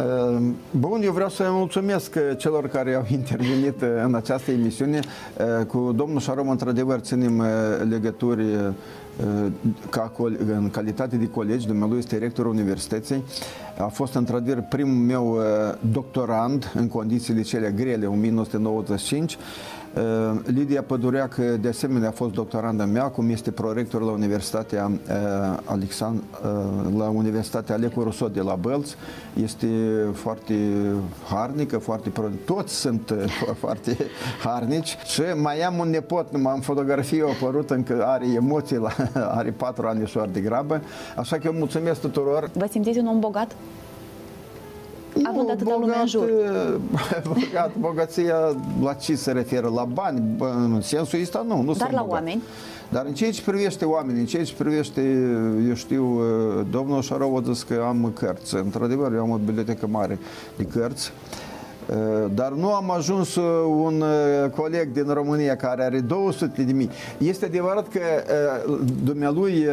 Ehm, bun, eu vreau să mulțumesc eh, celor care au intervenit eh, în această emisiune. Eh, cu domnul Șarom, într-adevăr, ținem legături ca în calitate de colegi, dumnealui este rectorul universității. A fost într-adevăr primul meu doctorand în condițiile cele grele, 1995 Uh, Lidia Pădureac, de asemenea, a fost doctorandă mea, cum este prorector la Universitatea uh, Alexand uh, la Universitatea Alecu Rousseau de la Bălț. Este foarte harnică, foarte toți sunt foarte harnici și mai am un nepot, numai în fotografie a apărut încă are emoții, la, are patru ani și de grabă, așa că eu mulțumesc tuturor. Vă simțiți un om bogat? Având atâta bogat, lume în jur. Bogat, bogăția la ce se referă? La bani? În sensul ăsta nu, nu Dar la bogat. oameni? Dar în ceea ce privește oamenii, în ceea ce privește, eu știu, domnul Șarov a zis că am cărți. Într-adevăr, eu am o bibliotecă mare de cărți. Eh, dar nu am ajuns eh, un eh, coleg din România care are 200 de mii. Este adevărat că dumnealui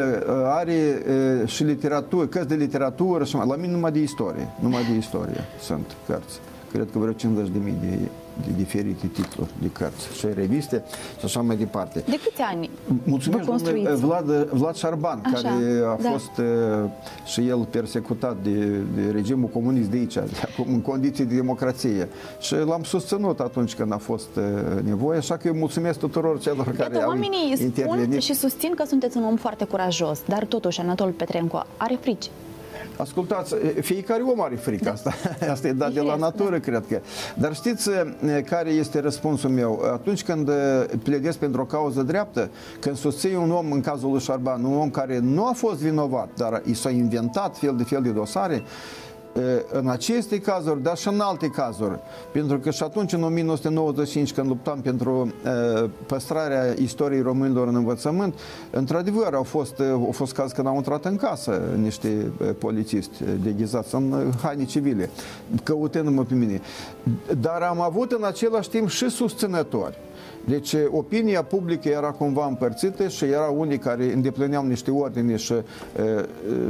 are și literatură, cărți de literatură, la mine numai de istorie, numai de istorie sunt cărți. Cred că vreo 50 de mii de de diferite titluri de cărți și reviste și așa mai departe. De câți ani Mulțumesc domnule Vlad, Vlad Șarban, așa, care a da. fost uh, și el persecutat de, de regimul comunist de aici, de acum, în condiții de democrație. Și l-am susținut atunci când a fost uh, nevoie, așa că eu mulțumesc tuturor celor Iată, care au intervenit. spun și susțin că sunteți un om foarte curajos, dar totuși Anatol Petrenco are frici. Ascultați, fiecare om are frică asta. Asta e dat de la natură, cred că. Dar știți care este răspunsul meu? Atunci când pledez pentru o cauză dreaptă, când susții un om, în cazul lui Șarban, un om care nu a fost vinovat, dar i s-a inventat fel de fel de dosare, în aceste cazuri, dar și în alte cazuri. Pentru că și atunci, în 1995, când luptam pentru păstrarea istoriei românilor în învățământ, într-adevăr au fost, au fost caz când au intrat în casă niște polițiști deghizați în haine civile, căutându-mă pe mine. Dar am avut în același timp și susținători. Deci opinia publică era cumva împărțită și era unii care îndeplineau niște ordine și,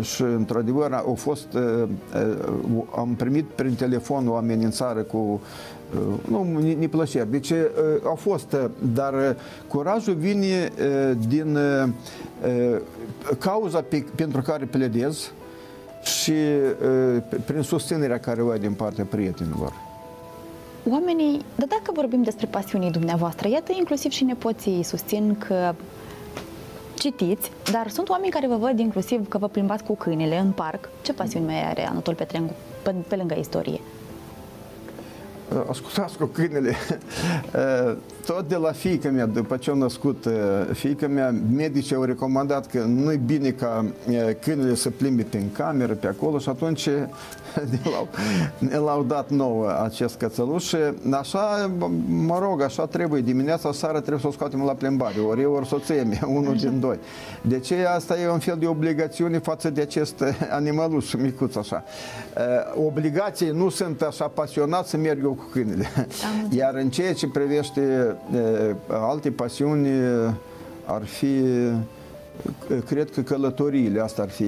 și într-adevăr au fost, am primit prin telefon o amenințare cu nu, neplăceri. Deci au fost, dar curajul vine din cauza pe, pentru care pledez și prin susținerea care o ai din partea prietenilor oamenii, dar dacă vorbim despre pasiunii dumneavoastră, iată inclusiv și nepoții susțin că citiți, dar sunt oameni care vă văd inclusiv că vă plimbați cu câinele în parc. Ce pasiuni mai are Anatol Petrengu pe, pe lângă istorie? Ascultați cu câinele. tot de la fiica mea, după ce a născut uh, fiica mea, medicii au recomandat că nu e bine ca uh, câinele să plimbe prin cameră, pe acolo și atunci ne l-au dat nouă acest cățăluș și așa, mă rog, așa trebuie. Dimineața, seara trebuie să o scoatem la plimbare, ori eu, ori soția mea, unul din doi. De ce asta e un fel de obligațiune față de acest animaluș micuț așa. Uh, obligații nu sunt așa pasionat să merg eu cu câinele. Iar în ceea ce privește alte pasiuni ar fi cred că călătoriile asta ar fi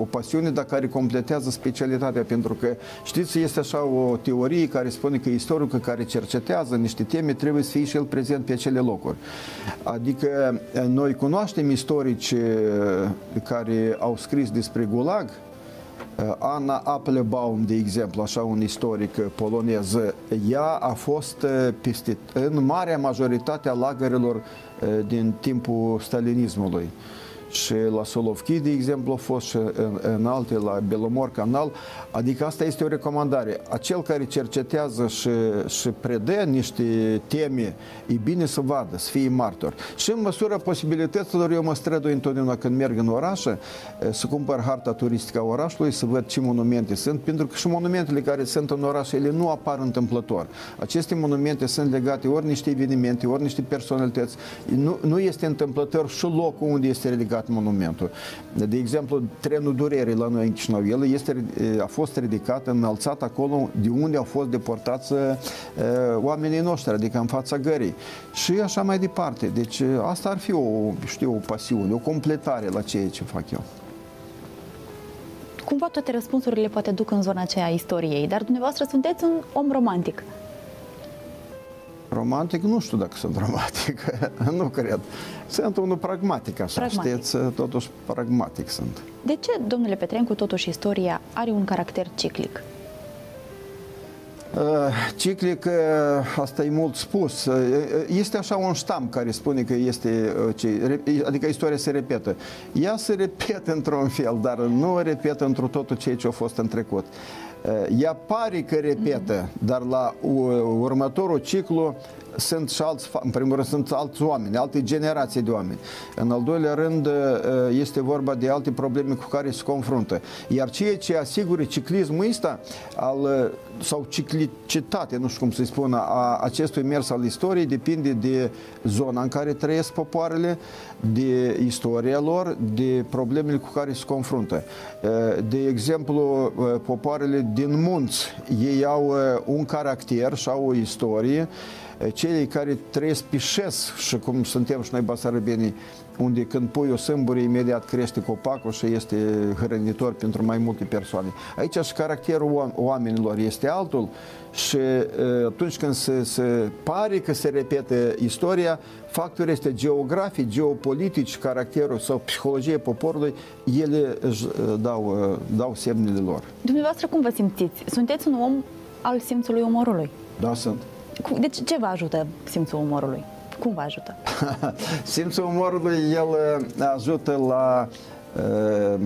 o pasiune, dar care completează specialitatea, pentru că, știți, este așa o teorie care spune că istoricul care cercetează niște teme trebuie să fie și el prezent pe acele locuri. Adică noi cunoaștem istorici care au scris despre Gulag, Uh, Anna Applebaum, de exemplu, așa un istoric polonez, ea a fost uh, peste, în marea majoritate a lagărelor uh, din timpul stalinismului și la Solovchi, de exemplu, a fost și în, în alte, la Belomor Canal. Adică asta este o recomandare. Acel care cercetează și, și predă niște teme, e bine să vadă, să fie martor. Și în măsura posibilităților, eu mă strădui întotdeauna când merg în oraș, să cumpăr harta turistică a orașului, să văd ce monumente sunt, pentru că și monumentele care sunt în oraș, ele nu apar întâmplător. Aceste monumente sunt legate ori niște evenimente, ori niște personalități. Nu, nu este întâmplător și locul unde este ridicat ridicat monumentul. De exemplu, trenul durerii la noi în Chișinău, el este, a fost ridicat, înălțat acolo de unde au fost deportați uh, oamenii noștri, adică în fața gării. Și așa mai departe. Deci asta ar fi o, știu, o pasiune, o completare la ceea ce fac eu cumva toate răspunsurile poate duc în zona aceea a istoriei, dar dumneavoastră sunteți un om romantic. Romantic, nu știu dacă sunt romantic, nu cred. Sunt unul pragmatic, așa, pragmatic. știți, totuși pragmatic sunt. De ce, domnule Petrencu, totuși istoria are un caracter ciclic? Uh, ciclic, uh, asta e mult spus. Uh, este așa un ștam care spune că este, adică istoria se repetă. Ea se repetă într-un fel, dar nu repetă într totul ceea ce a fost în trecut. Ea pare că repetă, dar la următorul ciclu sunt și alți, în primul rând, sunt alți oameni, alte generații de oameni. În al doilea rând, este vorba de alte probleme cu care se confruntă. Iar ceea ce asigură ciclismul ăsta, al, sau ciclicitate, nu știu cum să-i spun, a acestui mers al istoriei, depinde de zona în care trăiesc popoarele, de istoria lor, de problemele cu care se confruntă. De exemplu, popoarele din munți, ei au un caracter și au o istorie, cei care trăiesc pe șes și cum suntem și noi basarabenii, unde când pui o sâmbure, imediat crește copacul și este hrănitor pentru mai multe persoane. Aici și caracterul oamenilor este altul și atunci când se, se pare că se repetă istoria, factorul este geografic, geopolitici, caracterul sau psihologia poporului, ele își dau, dau semnele lor. Dumneavoastră cum vă simțiți? Sunteți un om al simțului umorului? Da, sunt. Deci ce vă ajută simțul umorului? Cum vă ajută? simțul umorului, el uh, ajută la uh,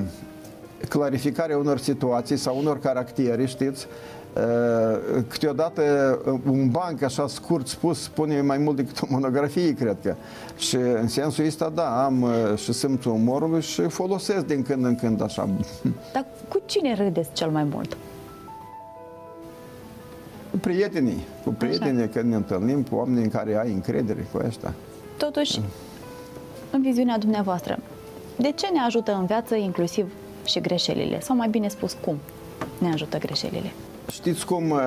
clarificarea unor situații sau unor caractere, știți? Uh, câteodată uh, un banc, așa scurt spus, spune mai mult decât o monografie, cred că. Și în sensul ăsta, da, am uh, și simțul umorului și folosesc din când în când așa. Dar cu cine râdeți cel mai mult? Prietenii, cu prietenii, când ne întâlnim, cu oameni în care ai încredere cu ăștia. Totuși, în viziunea dumneavoastră, de ce ne ajută în viață inclusiv și greșelile? Sau mai bine spus, cum ne ajută greșelile? Știți cum uh,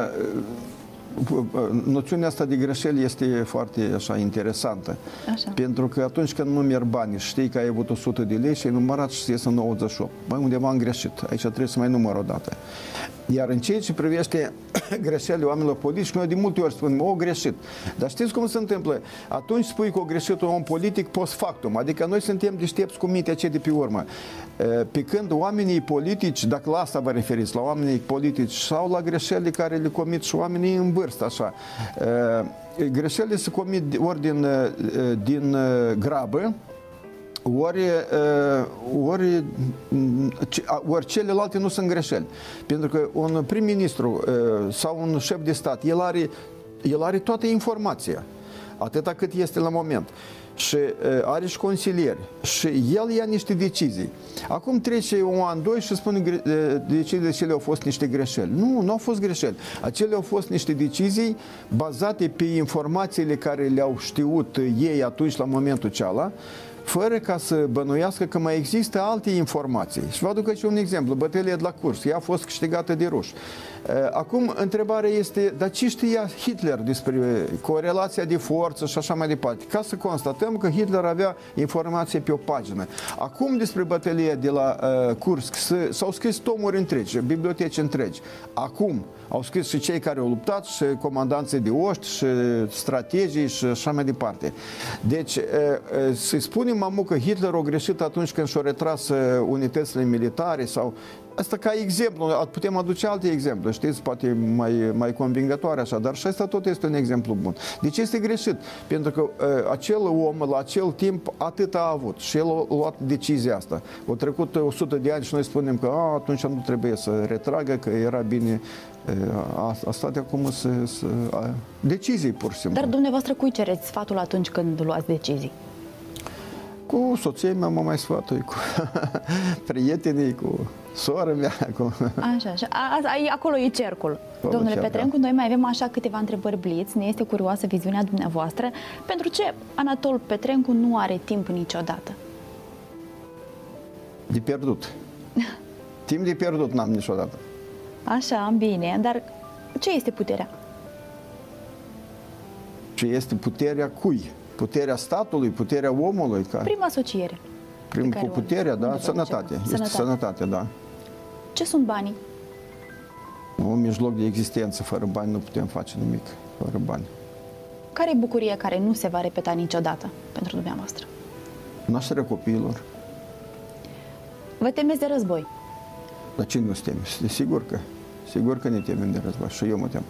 noțiunea asta de greșeli este foarte așa interesantă. Așa. Pentru că atunci când numeri bani și știi că ai avut 100 de lei și ai numărat și iese 98. Băi, undeva am greșit. Aici trebuie să mai număr o dată. Iar în ceea ce privește greșelile oamenilor politici, noi de multe ori spunem, o greșit. Dar știți cum se întâmplă? Atunci spui că o greșit un om politic post factum, adică noi suntem deștepți cu mintea ce de pe urmă. Pe când oamenii politici, dacă la asta vă referiți, la oamenii politici sau la greșelile care le comit și oamenii în vârstă, așa, greșelile se comit ori din, din grabă, ori, ori, ori celelalte nu sunt greșeli. Pentru că un prim-ministru sau un șef de stat, el are, el are toată informația, atâta cât este la moment și are și consilieri și el ia niște decizii. Acum trece un an, doi și spune deciziile cele au fost niște greșeli. Nu, nu au fost greșeli. Acele au fost niște decizii bazate pe informațiile care le-au știut ei atunci la momentul cealaltă fără ca să bănuiască că mai există alte informații. Și vă aduc și un exemplu. Bătălia de la curs. Ea a fost câștigată de ruși. Acum, întrebarea este, dar ce știa Hitler despre corelația de forță și așa mai departe? Ca să constatăm că Hitler avea informație pe o pagină. Acum, despre bătălia de la uh, Kursk s-au scris tomuri întregi, biblioteci întregi. Acum, au scris și cei care au luptat, și comandanții de oști, și strategii, și așa mai departe. Deci, să-i spunem amu că Hitler a greșit atunci când și-a retras unitățile militare sau Asta ca exemplu, putem aduce alte exemple, știți, poate mai, mai convingătoare așa, dar și asta tot este un exemplu bun. De ce este greșit? Pentru că uh, acel om, la acel timp, atât a avut și el a luat decizia asta. Au trecut 100 de ani și noi spunem că a, atunci nu trebuie să retragă, că era bine asta de acum să, să decizii pur și simplu. Dar dumneavoastră cui cereți sfatul atunci când luați decizii? Cu soția mea mă mai sfatui, cu prietenii, cu sora mea. Cu... Așa, așa. A, a, acolo e cercul. Acolo Domnule cer, Petrencu, da. noi mai avem așa câteva întrebări bliț. Ne este curioasă viziunea dumneavoastră. Pentru ce Anatol Petrencu nu are timp niciodată? De pierdut. timp de pierdut n-am niciodată. Așa, bine, dar ce este puterea? Ce este puterea cui? Puterea statului, puterea omului? Ca... Prima asociere. Prim cu puterea, da? Sănătate. Este sănătate. sănătate, da. Ce sunt banii? Un mijloc de existență. Fără bani nu putem face nimic. Fără bani. Care e bucuria care nu se va repeta niciodată pentru dumneavoastră? Nașterea copiilor. Vă temeți de război? Dar cine nu se teme? Sigur că, sigur că ne temem de război și eu mă tem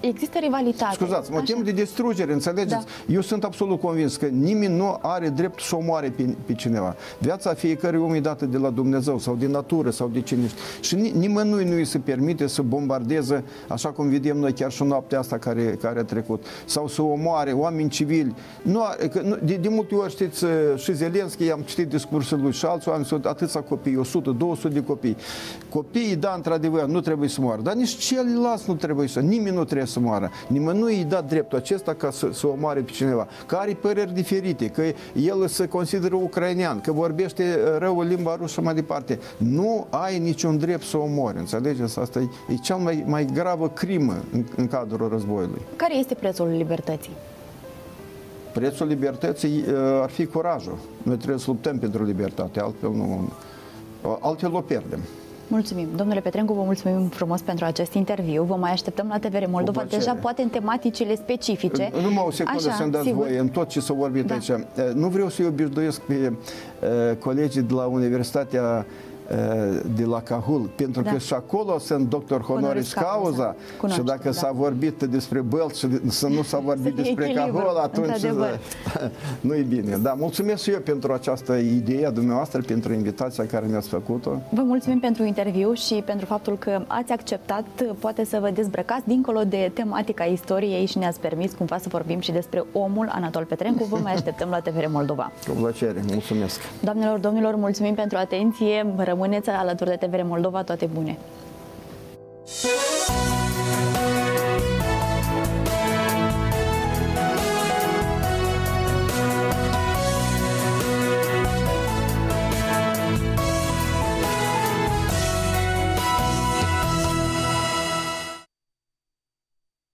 există rivalitate. Scuzați, mă tem de distrugere, înțelegeți? Da. Eu sunt absolut convins că nimeni nu are drept să omoare pe, pe cineva. Viața fiecărui om e dată de la Dumnezeu sau din natură sau de cine Și nimănui nu îi se permite să bombardeze, așa cum vedem noi chiar și noaptea asta care, care a trecut, sau să omoare oameni civili. Nu, că, de, de multe ori, știți, și Zelenski, am citit discursul lui și alți oameni, sunt atâția copii, 100, 200 de copii. Copiii, da, într-adevăr, nu trebuie să moară, dar nici ceilalți nu trebuie să, nimeni nu trebuie să moară. Nimeni nu îi da dreptul acesta ca să, să omoare pe cineva, că are păreri diferite, că el se consideră ucrainean, că vorbește rău limba rusă mai departe. Nu ai niciun drept să omori, înțelegeți? Asta e, e cea mai, mai gravă crimă în, în cadrul războiului. Care este prețul libertății? Prețul libertății uh, ar fi curajul. Noi trebuie să luptăm pentru libertate, altfel nu... Altfel o pierdem. Mulțumim. Domnule Petrencu, vă mulțumim frumos pentru acest interviu. Vă mai așteptăm la TVR Moldova, deja poate în tematicile specifice. Numai o secundă să-mi dați voie în tot ce s-a vorbit da. aici. Nu vreau să-i obișnuiesc pe uh, colegii de la Universitatea de la Cahul, pentru da. că și acolo sunt doctor honoris cauza Cunoaște, și dacă da. s-a vorbit despre Bălt și să nu s-a vorbit despre Cahul, atunci nu e bine. Da, mulțumesc și eu pentru această idee a dumneavoastră, pentru invitația care mi-ați făcut-o. Vă mulțumim pentru interviu și pentru faptul că ați acceptat poate să vă dezbrăcați dincolo de tematica istoriei și ne-ați permis cumva să vorbim și despre omul Anatol Petrencu. Vă mai așteptăm la TVR Moldova. Cu plăcere, mulțumesc. Doamnelor, domnilor, mulțumim pentru atenție. Rămâneți alături de TVR Moldova, toate bune!